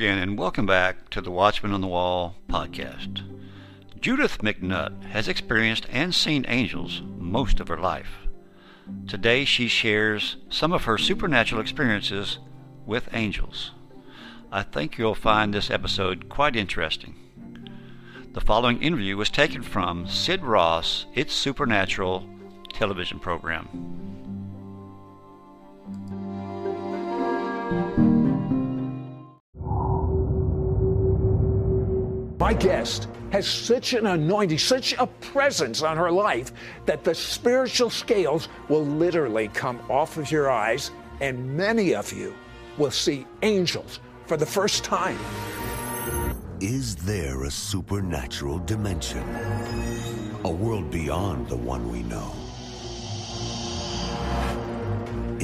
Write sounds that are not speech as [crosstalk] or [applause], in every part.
Again, and welcome back to the Watchman on the Wall podcast. Judith MacNutt has experienced and seen angels most of her life. Today she shares some of her supernatural experiences with angels. I think you'll find this episode quite interesting. The following interview was taken from Sid Roth's It's Supernatural television program. My guest has such an anointing, such a presence on her life that the spiritual scales will literally come off of your eyes, and many of you will see angels for the first time. Is there a supernatural dimension? A world beyond the one we know?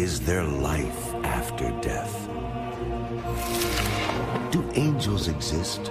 Is there life after death? Do angels exist?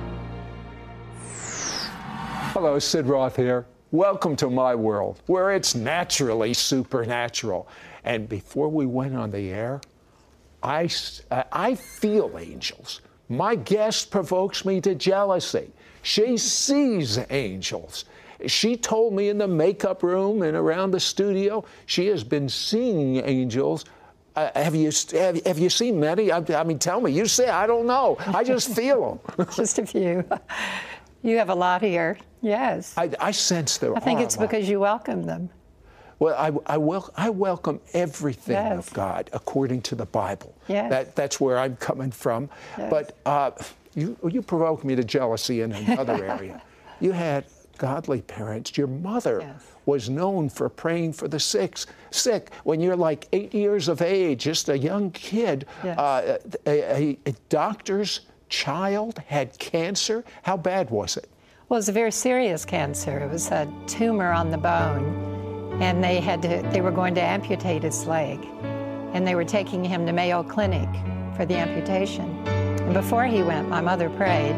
Hello, Sid Roth here. Welcome to my world, where it's naturally supernatural. And before we went on the air, I, uh, I feel angels. My guest provokes me to jealousy. She sees angels. She told me in the makeup room and around the studio, she has been seeing angels. Uh, have you have, have you seen many? I, I mean, tell me. You say I don't know. I just feel them. [laughs] Just a few. You have a lot here. Yes. I, I sense there I think it's because you welcome them. Well, I, I, wel- I welcome everything Yes. of God according to the Bible. Yes. That, that's where I'm coming from. Yes. But uh, you, you provoke me to jealousy in another [laughs] area. You had godly parents. Your mother Yes. was known for praying for the sick. Sick when you're like eight years of age, just a young kid. Yes. Uh, a, a, a doctor's child had cancer. How bad was it? Well, it was a very serious cancer. It was a tumor on the bone, and they had to. They were going to amputate his leg, and they were taking him to Mayo Clinic for the amputation. And before he went, my mother prayed,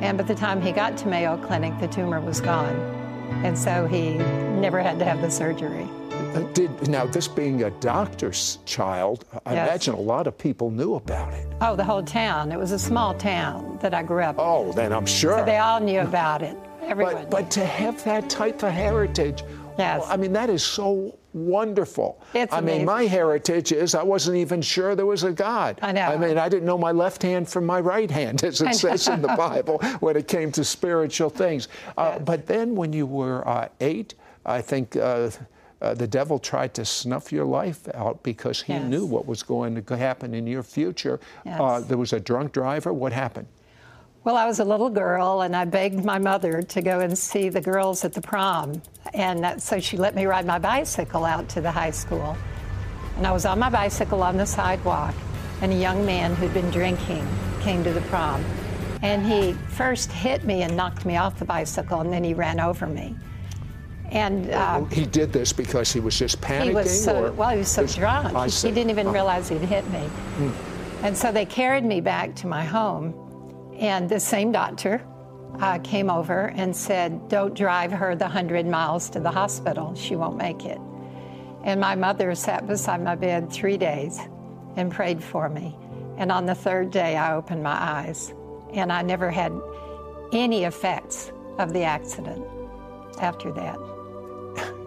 and by the time he got to Mayo Clinic, the tumor was gone, and so he never had to have the surgery. Did now this being a doctor's child, I Yes. imagine a lot of people knew about it. Oh, the whole town. It was a small town that I grew up. in. Oh, then I'm sure. So They all knew about it. Everyone. but but to have that type of heritage, Yes. well, I mean that is so wonderful. It's I mean, my heritage is I wasn't even sure there was a God. I know. I mean, I didn't know my left hand from my right hand, as it says in the [laughs] Bible when it came to spiritual things. Uh, Yes. But then when you were uh, eight, I think. Uh, uh, the devil tried to snuff your life out because he Yes. knew what was going to happen in your future. Uh, there was a drunk driver. What happened? Well, I was a little girl, and I begged my mother to go and see the girls at the prom, and that, so she let me ride my bicycle out to the high school. And I was on my bicycle on the sidewalk, and a young man who'd been drinking came to the prom, and he first hit me and knocked me off the bicycle, and then he ran over me. And uh, He did this because he was just panicking. he was so well. He was so drunk. I He, see. didn't even Uh-huh. realize he'd hit me. And so they carried me back to my home. And the same doctor uh, came over and said, Don't drive her the 100 miles to the hospital. She won't make it. And my mother sat beside my bed three days and prayed for me. And on the third day, I opened my eyes. And I never had any effects of the accident after that.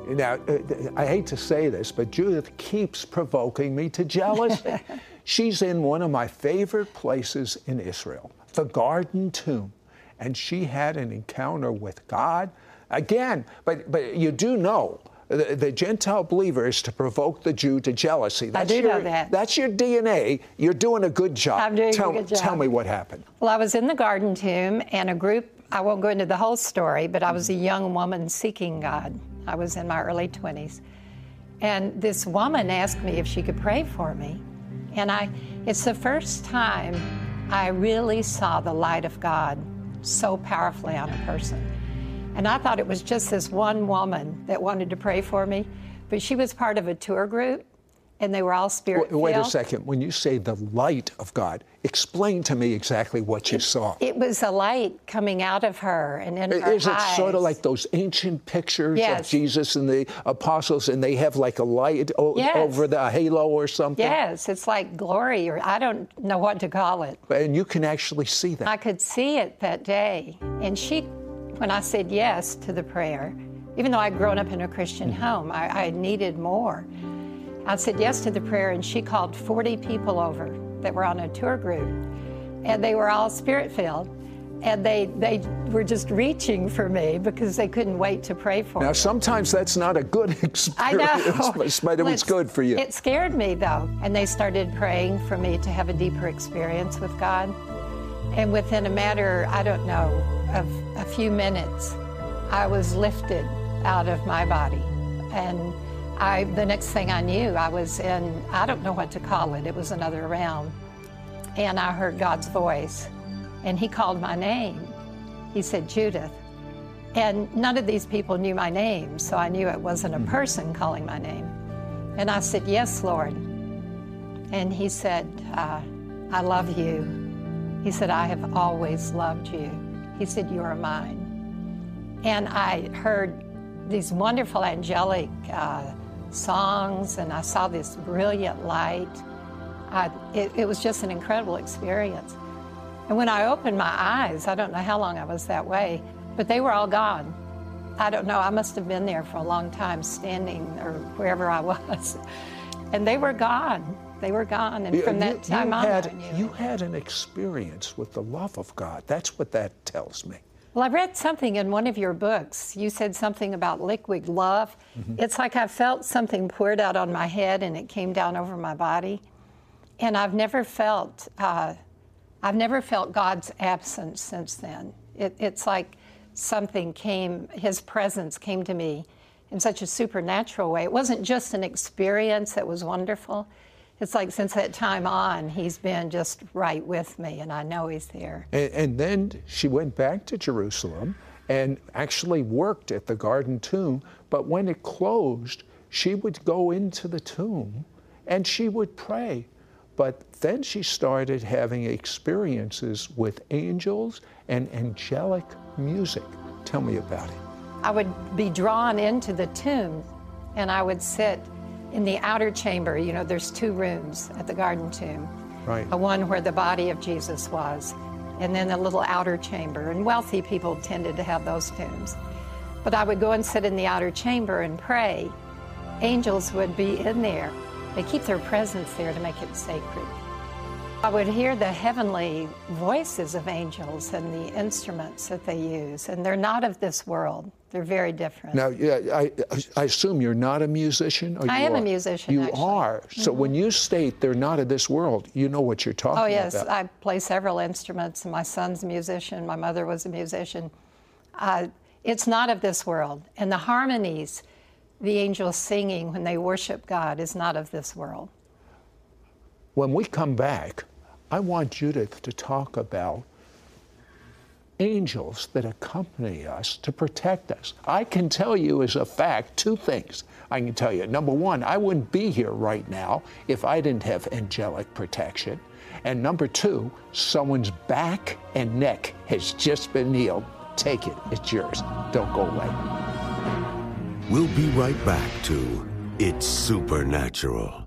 Now, uh, I hate to say this, but Judith keeps provoking me to jealousy. [laughs] She's in one of my favorite places in Israel, the Garden Tomb, and she had an encounter with God. Again, but, but you do know the, the, Gentile believer is to provoke the Jew to jealousy. That's I do your, know that. That's your DNA. You're doing a good job. I'm doing tell, a good job. Tell me what happened. Well, I was in the garden tomb, and a group, I won't go into the whole story, but I was a young woman seeking God. I was in my early 20s. And this woman asked me if she could pray for me. And I, it's the first time I really saw the light of God so powerfully on a person. And I thought it was just this one woman that wanted to pray for me, but she was part of a tour group and they were all spirit Wait a second. When you say the light of God, explain to me exactly what you it, saw. It was a light coming out of her and in her Is eyes. it sort of like those ancient pictures yes. of Jesus and the apostles, and they have like a light yes. over the halo or something? Yes, it's like glory, or I don't know what to call it. And you can actually see that. I could see it that day. And she, when I said yes to the prayer, even though I'd grown up in a Christian Mm-hmm. home, I, I needed more. I said yes to the prayer, and she called 40 people over that were on a tour group. And they were all spirit filled. And they, they were just reaching for me because they couldn't wait to pray for now, me. Now, sometimes that's not a good experience, [laughs] I know. but it was good for you. It scared me, though. And they started praying for me to have a deeper experience with God. And within a matter, I don't know, of a few minutes, I was lifted out of my body. And I, the next thing I knew, I was in, I don't know what to call it, it was another realm. And I heard God's voice, and He called my name. He said, Judith. And none of these people knew my name, so I knew it wasn't a person calling my name. And I said, Yes, Lord. And He said, uh, I love you. He said, I have always loved you. He said, You are mine. And I heard these wonderful angelic uh, songs, and I saw this brilliant light. I, it, it was just an incredible experience. And when I opened my eyes, I don't know how long I was that way, but they were all gone. I don't know, I must have been there for a long time, standing or wherever I [laughs] was. And they were gone. They were gone. And from that time you on, had, I knew. you had an experience with the love of God. That's what that tells me. Well, I read something in one of your books. You said something about liquid love. Mm-hmm. It's like I felt something poured out on my head and it came down over my body. And I've never felt, uh, I've never felt God's absence since then. It, it's like something came, His presence came to me in such a supernatural way. It wasn't just an experience that was wonderful. It's like since that time on, He's been just right with me, and I know He's there. And, and then she went back to Jerusalem and actually worked at the Garden Tomb. But when it closed, she would go into the tomb and she would pray. But then she started having experiences with angels and angelic music. Tell me about it. I would be drawn into the tomb and I would sit in the outer chamber. You know, there's two rooms at the garden tomb. Right. A one where the body of Jesus was, and then a little outer chamber. And wealthy people tended to have those tombs. But I would go and sit in the outer chamber and pray. Angels would be in there. They keep their presence there to make it sacred. I would hear the heavenly voices of angels and the instruments that they use, and they're not of this world. They're very different. Now, yeah, I, I assume you're not a musician? Or I you am a are? musician, You actually. are. So when you state they're not of this world, you know what you're talking about. Oh, yes. about. I play several instruments. And my son's a musician. My mother was a musician. Uh, it's not of this world. And the harmonies the angels singing when they worship God is not of this world. When we come back, I want Judith to talk about angels that accompany us to protect us. I can tell you as a fact two things. I can tell you. Number one, I wouldn't be here right now if I didn't have angelic protection. And number two, someone's back and neck has just been healed. Take it, it's yours. Don't go away. We'll be right back to It's Supernatural.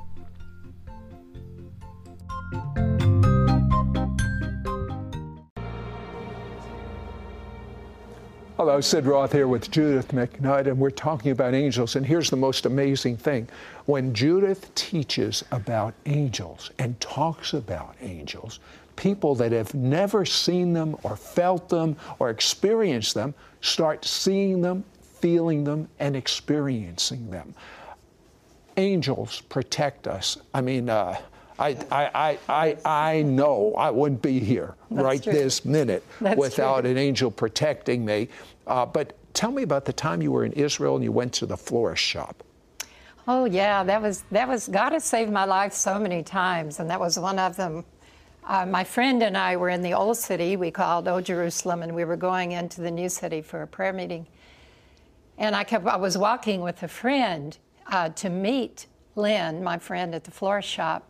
Hello, Sid Roth here with Judith MacNutt, and we're talking about angels. And here's the most amazing thing when Judith teaches about angels and talks about angels, people that have never seen them or felt them or experienced them start seeing them, feeling them, and experiencing them. Angels protect us. I mean, uh, I, I, I, I know I wouldn't be here That's right true. this minute That's without true. an angel protecting me. Uh, but tell me about the time you were in Israel and you went to the florist shop. Oh yeah, that was that was God has saved my life so many times, and that was one of them. Uh, my friend and I were in the old city we called Old Jerusalem, and we were going into the new city for a prayer meeting. And I kept I was walking with a friend uh, to meet Lynn, my friend at the florist shop,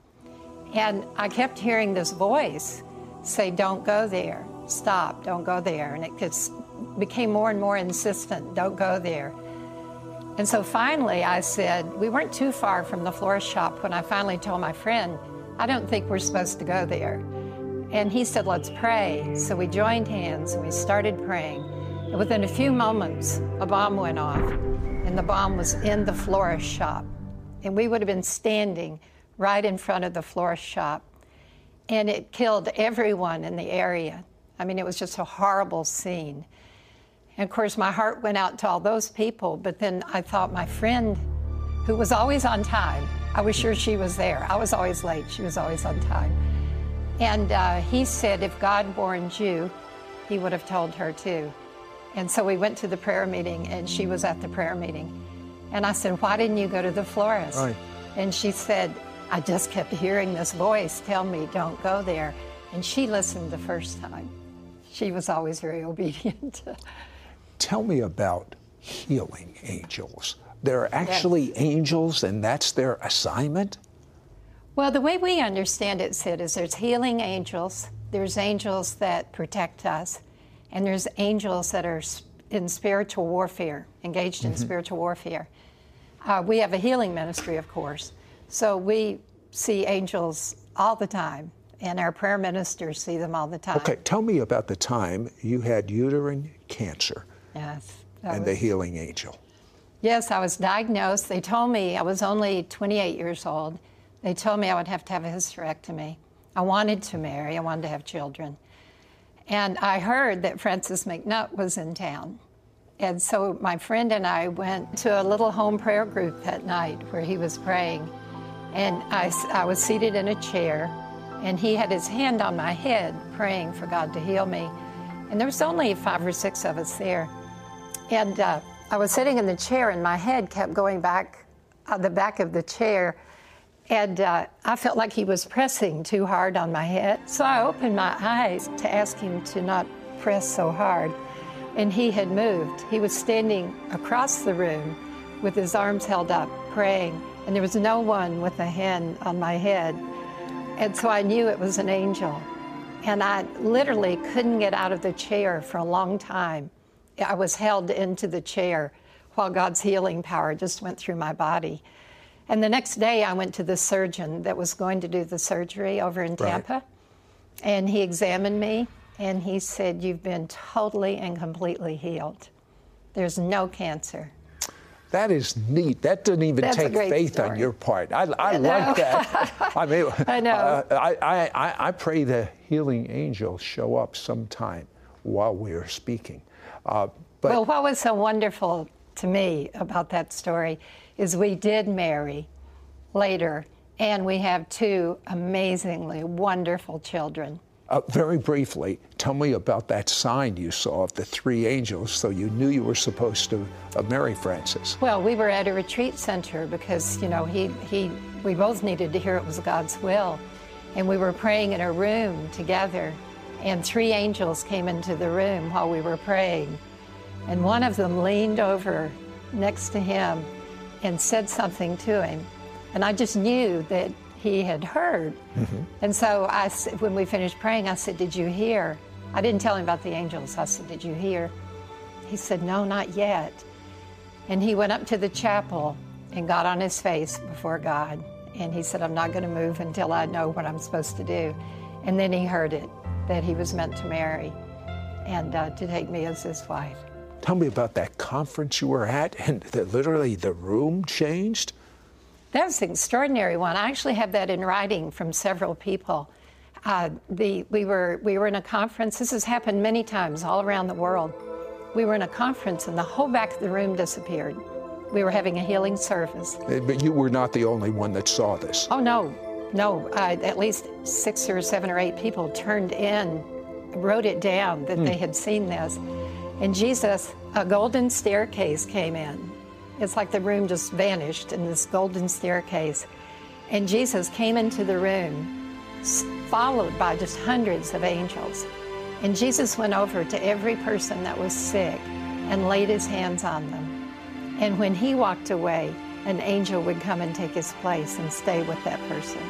and I kept hearing this voice say, "Don't go there. Stop. Don't go there." And it just became more and more insistent. Don't go there. And so finally, I said, we weren't too far from the florist shop when I finally told my friend, I don't think we're supposed to go there. And he said, let's pray. So we joined hands and we started praying. And within a few moments, a bomb went off, and the bomb was in the florist shop. And we would have been standing right in front of the florist shop. And it killed everyone in the area. I mean, it was just a horrible scene. And of course, my heart went out to all those people, but then I thought my friend, who was always on time, I was sure she was there. I was always late, she was always on time. And uh, he said, if God warned you, he would have told her too. And so we went to the prayer meeting, and she was at the prayer meeting. And I said, Why didn't you go to the florist? Right. And she said, I just kept hearing this voice tell me, don't go there. And she listened the first time. She was always very [laughs] obedient. Tell me about healing angels. There are actually angels, and that's their assignment? Well, the way we understand it, Sid, is there's healing angels, there's angels that protect us, and there's angels that are in spiritual warfare, engaged in spiritual warfare. Uh, we have a healing ministry, of course, so we see angels all the time, and our prayer ministers see them all the time. Okay, tell me about the time you had uterine cancer Yes. and the healing angel. Yes, I was diagnosed. They told me I was only 28 years old. They told me I would have to have a hysterectomy. I wanted to marry, I wanted to have children. And I heard that Francis MacNutt was in town. And so my friend and I went to a little home prayer group that night where he was praying. And I was seated in a chair, and he had his hand on my head praying for God to heal me. And there was only five or six of us there. And uh, I was sitting in the chair, and my head kept going back on the back of the chair. And uh, I felt like he was pressing too hard on my head. So I opened my eyes to ask him to not press so hard. And he had moved. He was standing across the room with his arms held up, praying. And there was no one with a hand on my head. And so I knew it was an angel. And I literally couldn't get out of the chair for a long time. I was held into the chair while God's healing power just went through my body. And the next day, I went to the surgeon that was going to do the surgery over in Right. Tampa. And he examined me and he said, You've been totally and completely healed. There's no cancer. That is neat. That doesn't even That's take faith on your part. I, I, like that. [laughs] I mean, I know. uh, I, I, I, I pray the healing angels show up sometime while we are speaking. Uh, but well, what was so wonderful to me about that story is we did marry later, and we have two amazingly wonderful children. Uh, very briefly, tell me about that sign you saw of the three angels, so you knew you were supposed to uh, marry Francis. Well, we were at a retreat center because, you know, he, he, we both needed to hear it was God's will. And we were praying in a room together, and three angels came into the room while we were praying. And one of them leaned over next to him and said something to him. And I just knew that he had heard. And so I, when we finished praying, I said, Did you hear? I didn't tell him about the angels. I said, Did you hear? He said, No, not yet. And he went up to the chapel and got on his face before God. And he said, I'm not going to move until I know what I'm supposed to do. And then he heard it that he was meant to marry and uh, to take me as his wife. Tell me about that conference you were at, and that literally the room changed. That was an extraordinary one. I actually have that in writing from several people. Uh, the, we, were, we were in a conference. This has happened many times all around the world. We were in a conference and the whole back of the room disappeared. We were having a healing service. Uh, But you were not the only one that saw this. Oh, no, no. Uh, at least six or seven or eight people turned in, wrote it down that they had seen this. And Jesus, a golden staircase came in. It's like the room just vanished in this golden staircase. And Jesus came into the room, followed by just hundreds of angels. And Jesus went over to every person that was sick and laid his hands on them. And when he walked away, an angel would come and take his place and stay with that person.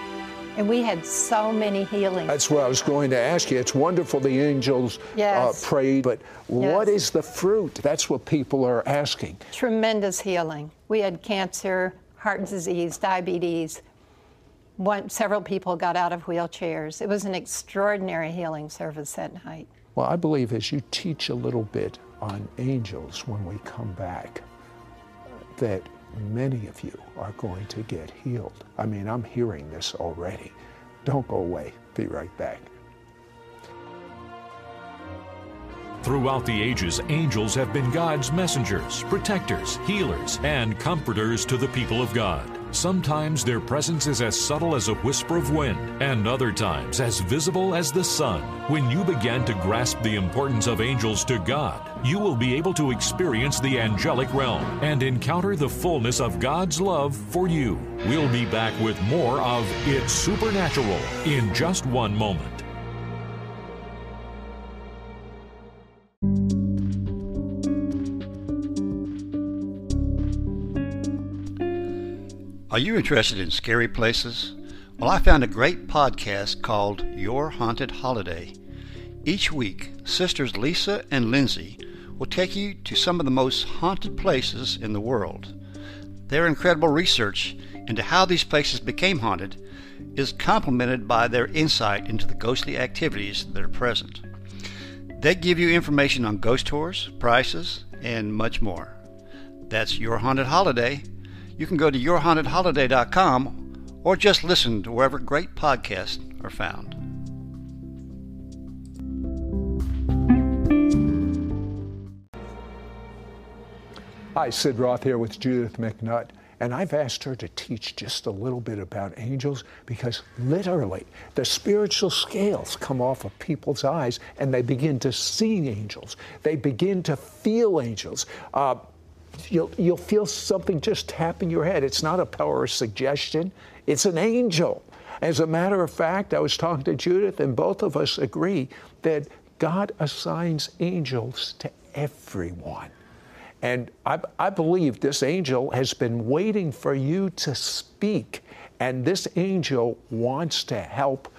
And we had so many healings. That's what I was going to ask you. It's wonderful the angels Yes. uh, prayed, but what Yes. is the fruit? That's what people are asking. Tremendous healing. We had cancer, heart disease, diabetes. One, several people got out of wheelchairs. It was an extraordinary healing service that night. Well, I believe as you teach a little bit on angels when we come back, that many of you are going to get healed. I mean, I'm hearing this already. Don't go away. Be right back. Throughout the ages, angels have been God's messengers, protectors, healers, and comforters to the people of God. Sometimes their presence is as subtle as a whisper of wind, and other times as visible as the sun. When you begin to grasp the importance of angels to God, you will be able to experience the angelic realm and encounter the fullness of God's love for you. We'll be back with more of It's Supernatural in just one moment. Are you interested in scary places? Well, I found a great podcast called Your Haunted Holiday. Each week, sisters Lisa and Lindsay will take you to some of the most haunted places in the world. Their incredible research into how these places became haunted is complemented by their insight into the ghostly activities that are present. They give you information on ghost tours, prices, and much more. That's Your Haunted Holiday. You can go to yourhauntedholiday.com or just listen to wherever great podcasts are found. Hi, Sid Roth here with Judith MacNutt, and I've asked her to teach just a little bit about angels because literally the spiritual scales come off of people's eyes and they begin to see angels. They begin to feel angels. Uh, you'll, you'll feel something just tapping your head. It's not a power of suggestion, it's an angel. As a matter of fact, I was talking to Judith, and both of us agree that God assigns angels to everyone. And I, I believe this angel has been waiting for you to speak. And this angel wants to help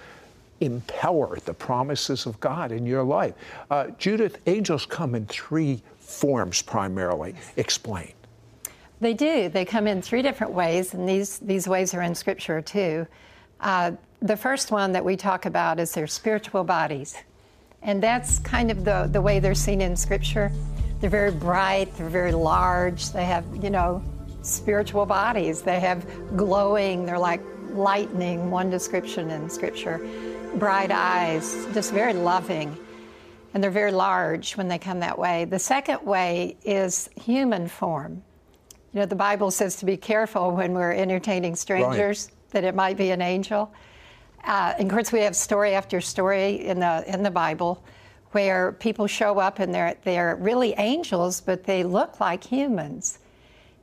empower the promises of God in your life. Uh, Judith, angels come in three forms primarily. Explain. They do. They come in three different ways, and these, these ways are in Scripture too. Uh, the first one that we talk about is their spiritual bodies. And that's kind of the, the way they're seen in Scripture. They're very bright, they're very large, they have, you know, spiritual bodies. They have glowing, they're like lightning, one description in Scripture, bright eyes, just very loving. And they're very large when they come that way. The second way is human form. You know, the Bible says to be careful when we're entertaining strangers, right. that it might be an angel. Uh, and of course, we have story after story in the in the Bible where people show up and they're, they're really angels, but they look like humans.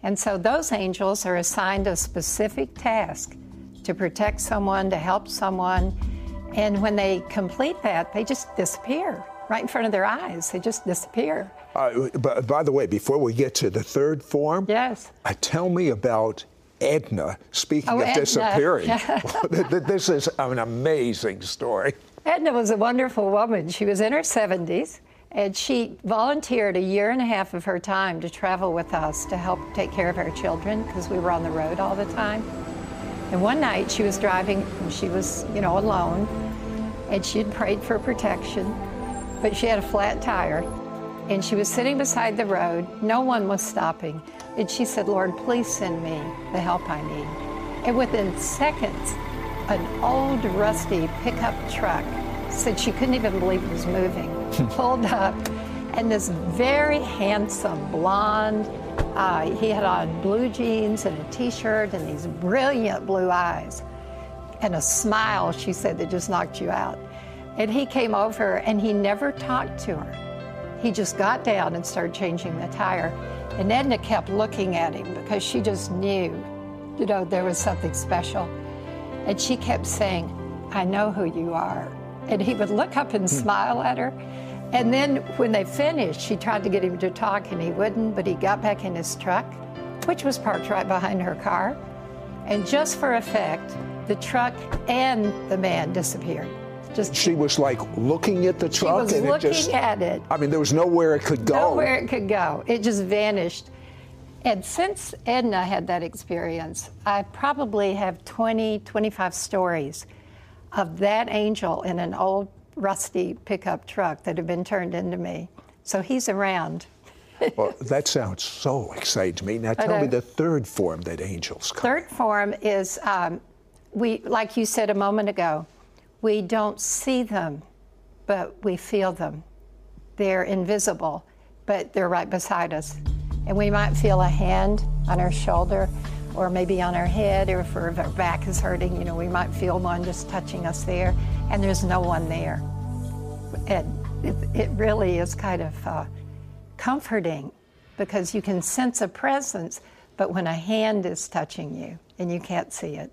And so those angels are assigned a specific task to protect someone, to help someone. And when they complete that, they just disappear right in front of their eyes. They just disappear. Uh, but by the way, before we get to the third form, yes, uh, tell me about Edna. Speaking oh, of Edna. disappearing, [laughs] this is an amazing story. Edna was a wonderful woman. She was in her 70s, and she volunteered a year and a half of her time to travel with us to help take care of our children because we were on the road all the time. And one night she was driving, and she was, you know, alone, and she had prayed for protection, but she had a flat tire, and she was sitting beside the road. No one was stopping. And she said, Lord, please send me the help I need. And within seconds, an old rusty pickup truck said she couldn't even believe it was moving [laughs] pulled up and this very handsome blonde uh, he had on blue jeans and a t-shirt and these brilliant blue eyes and a smile she said that just knocked you out and he came over and he never talked to her he just got down and started changing the tire and edna kept looking at him because she just knew you know there was something special and she kept saying, I know who you are. And he would look up and hmm. smile at her. And then when they finished, she tried to get him to talk and he wouldn't, but he got back in his truck, which was parked right behind her car. And just for effect, the truck and the man disappeared. Just she was like looking at the truck she was and looking it just, at it. I mean, there was nowhere it could go. Nowhere it could go. It just vanished. And since Edna had that experience, I probably have 20, 25 stories of that angel in an old rusty pickup truck that had been turned into me. So he's around. [laughs] well, that sounds so exciting to me. Now tell me the third form that angels come. Third form is um, we, like you said a moment ago, we don't see them, but we feel them. They're invisible, but they're right beside us and we might feel a hand on our shoulder or maybe on our head or if our back is hurting, you know, we might feel one just touching us there and there's no one there. And it, it really is kind of uh, comforting because you can sense a presence, but when a hand is touching you and you can't see it,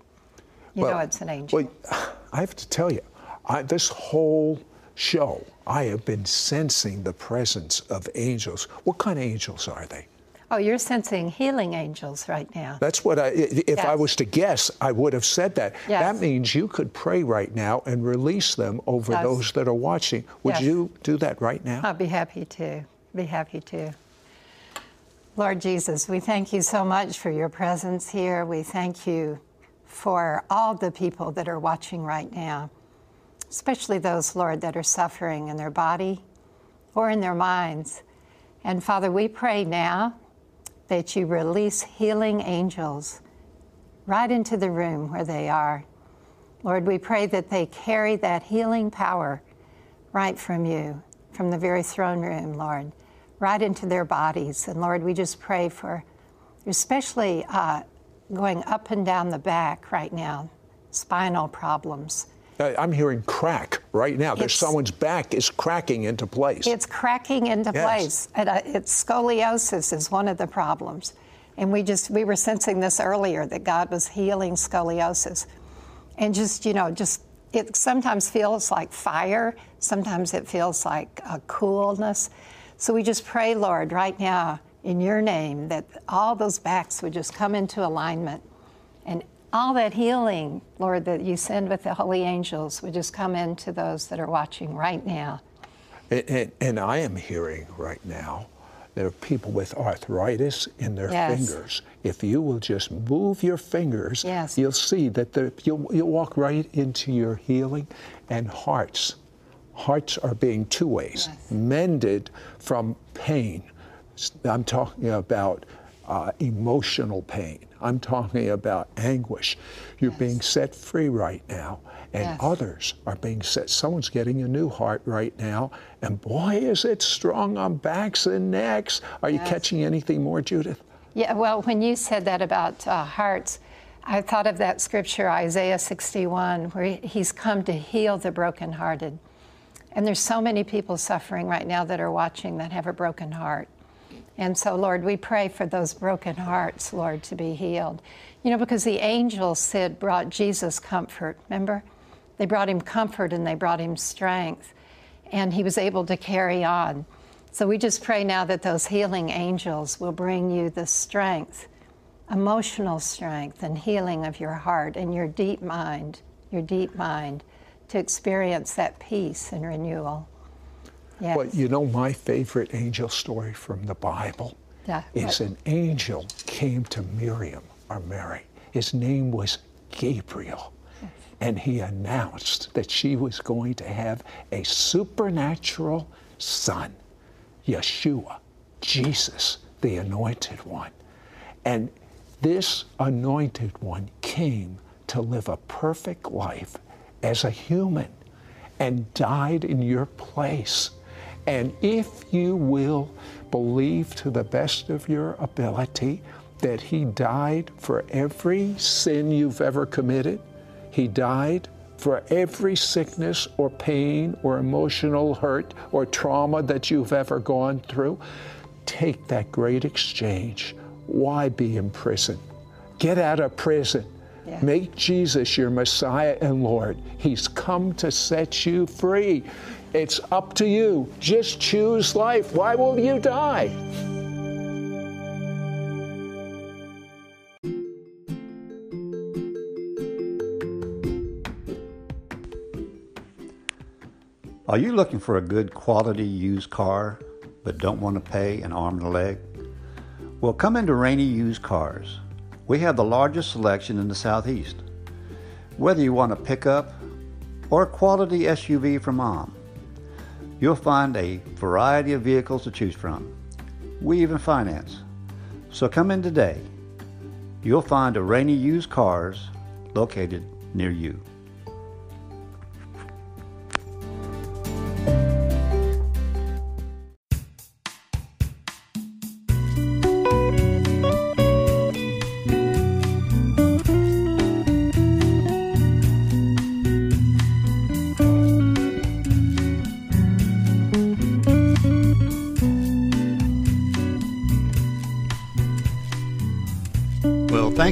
you well, know it's an angel. Well, I have to tell you, I, this whole show, I have been sensing the presence of angels. What kind of angels are they? Oh, you're sensing healing angels right now. That's what I, if yes. I was to guess, I would have said that. Yes. That means you could pray right now and release them over yes. those that are watching. Would you do that right now? I'll be happy to. Be happy to. Lord Jesus, we thank you so much for your presence here. We thank you for all the people that are watching right now, especially those, Lord, that are suffering in their body or in their minds. And Father, we pray now that you release healing angels right into the room where they are. Lord, we pray that they carry that healing power right from you, from the very throne room, Lord, right into their bodies. And Lord, we just pray for, especially uh, going up and down the back right now, spinal problems. I'm hearing crack right now. There's someone's back is cracking into place. It's cracking into yes. place. And, uh, it's scoliosis is one of the problems. And we just we were sensing this earlier that God was healing scoliosis. And just, you know, just it sometimes feels like fire, sometimes it feels like a coolness. So we just pray, Lord, right now in your name that all those backs would just come into alignment and all that healing, Lord, that you send with the holy angels would just come into those that are watching right now. And, and, and I am hearing right now there are people with arthritis in their yes. fingers. If you will just move your fingers, yes. you'll see that the, you'll, you'll walk right into your healing and hearts. Hearts are being two ways yes. mended from pain I'm talking about uh, emotional pain. I'm talking about anguish. You're Yes. being set free right now, and Yes. others are being set. Someone's getting a new heart right now, and boy, is it strong on backs and necks. Are you Yes. catching anything more, Judith? Yeah, well, when you said that about uh, hearts, I thought of that scripture, Isaiah 61, where he's come to heal the brokenhearted. And there's so many people suffering right now that are watching that have a broken heart. And so, Lord, we pray for those broken hearts, Lord, to be healed. You know, because the angels said brought Jesus comfort, remember? They brought him comfort and they brought him strength, and he was able to carry on. So we just pray now that those healing angels will bring you the strength, emotional strength, and healing of your heart and your deep mind, your deep mind, to experience that peace and renewal. Yes. Well, you know, my favorite angel story from the Bible Yeah, is what? an angel came to Miriam or Mary. His name was Gabriel. And he announced that she was going to have a supernatural son, Yeshua, Jesus, the anointed one. And this anointed one came to live a perfect life as a human and died in your place. And if you will believe to the best of your ability that He died for every sin you've ever committed, He died for every sickness or pain or emotional hurt or trauma that you've ever gone through, take that great exchange. Why be in prison? Get out of prison. Yeah. Make Jesus your Messiah and Lord. He's come to set you free. It's up to you. Just choose life. Why will you die? Are you looking for a good quality used car but don't want to pay an arm and a leg? Well, come into Rainy Used Cars. We have the largest selection in the Southeast. Whether you want a pickup or a quality SUV from mom, you'll find a variety of vehicles to choose from. We even finance. So come in today. You'll find a Rainy Used Cars located near you.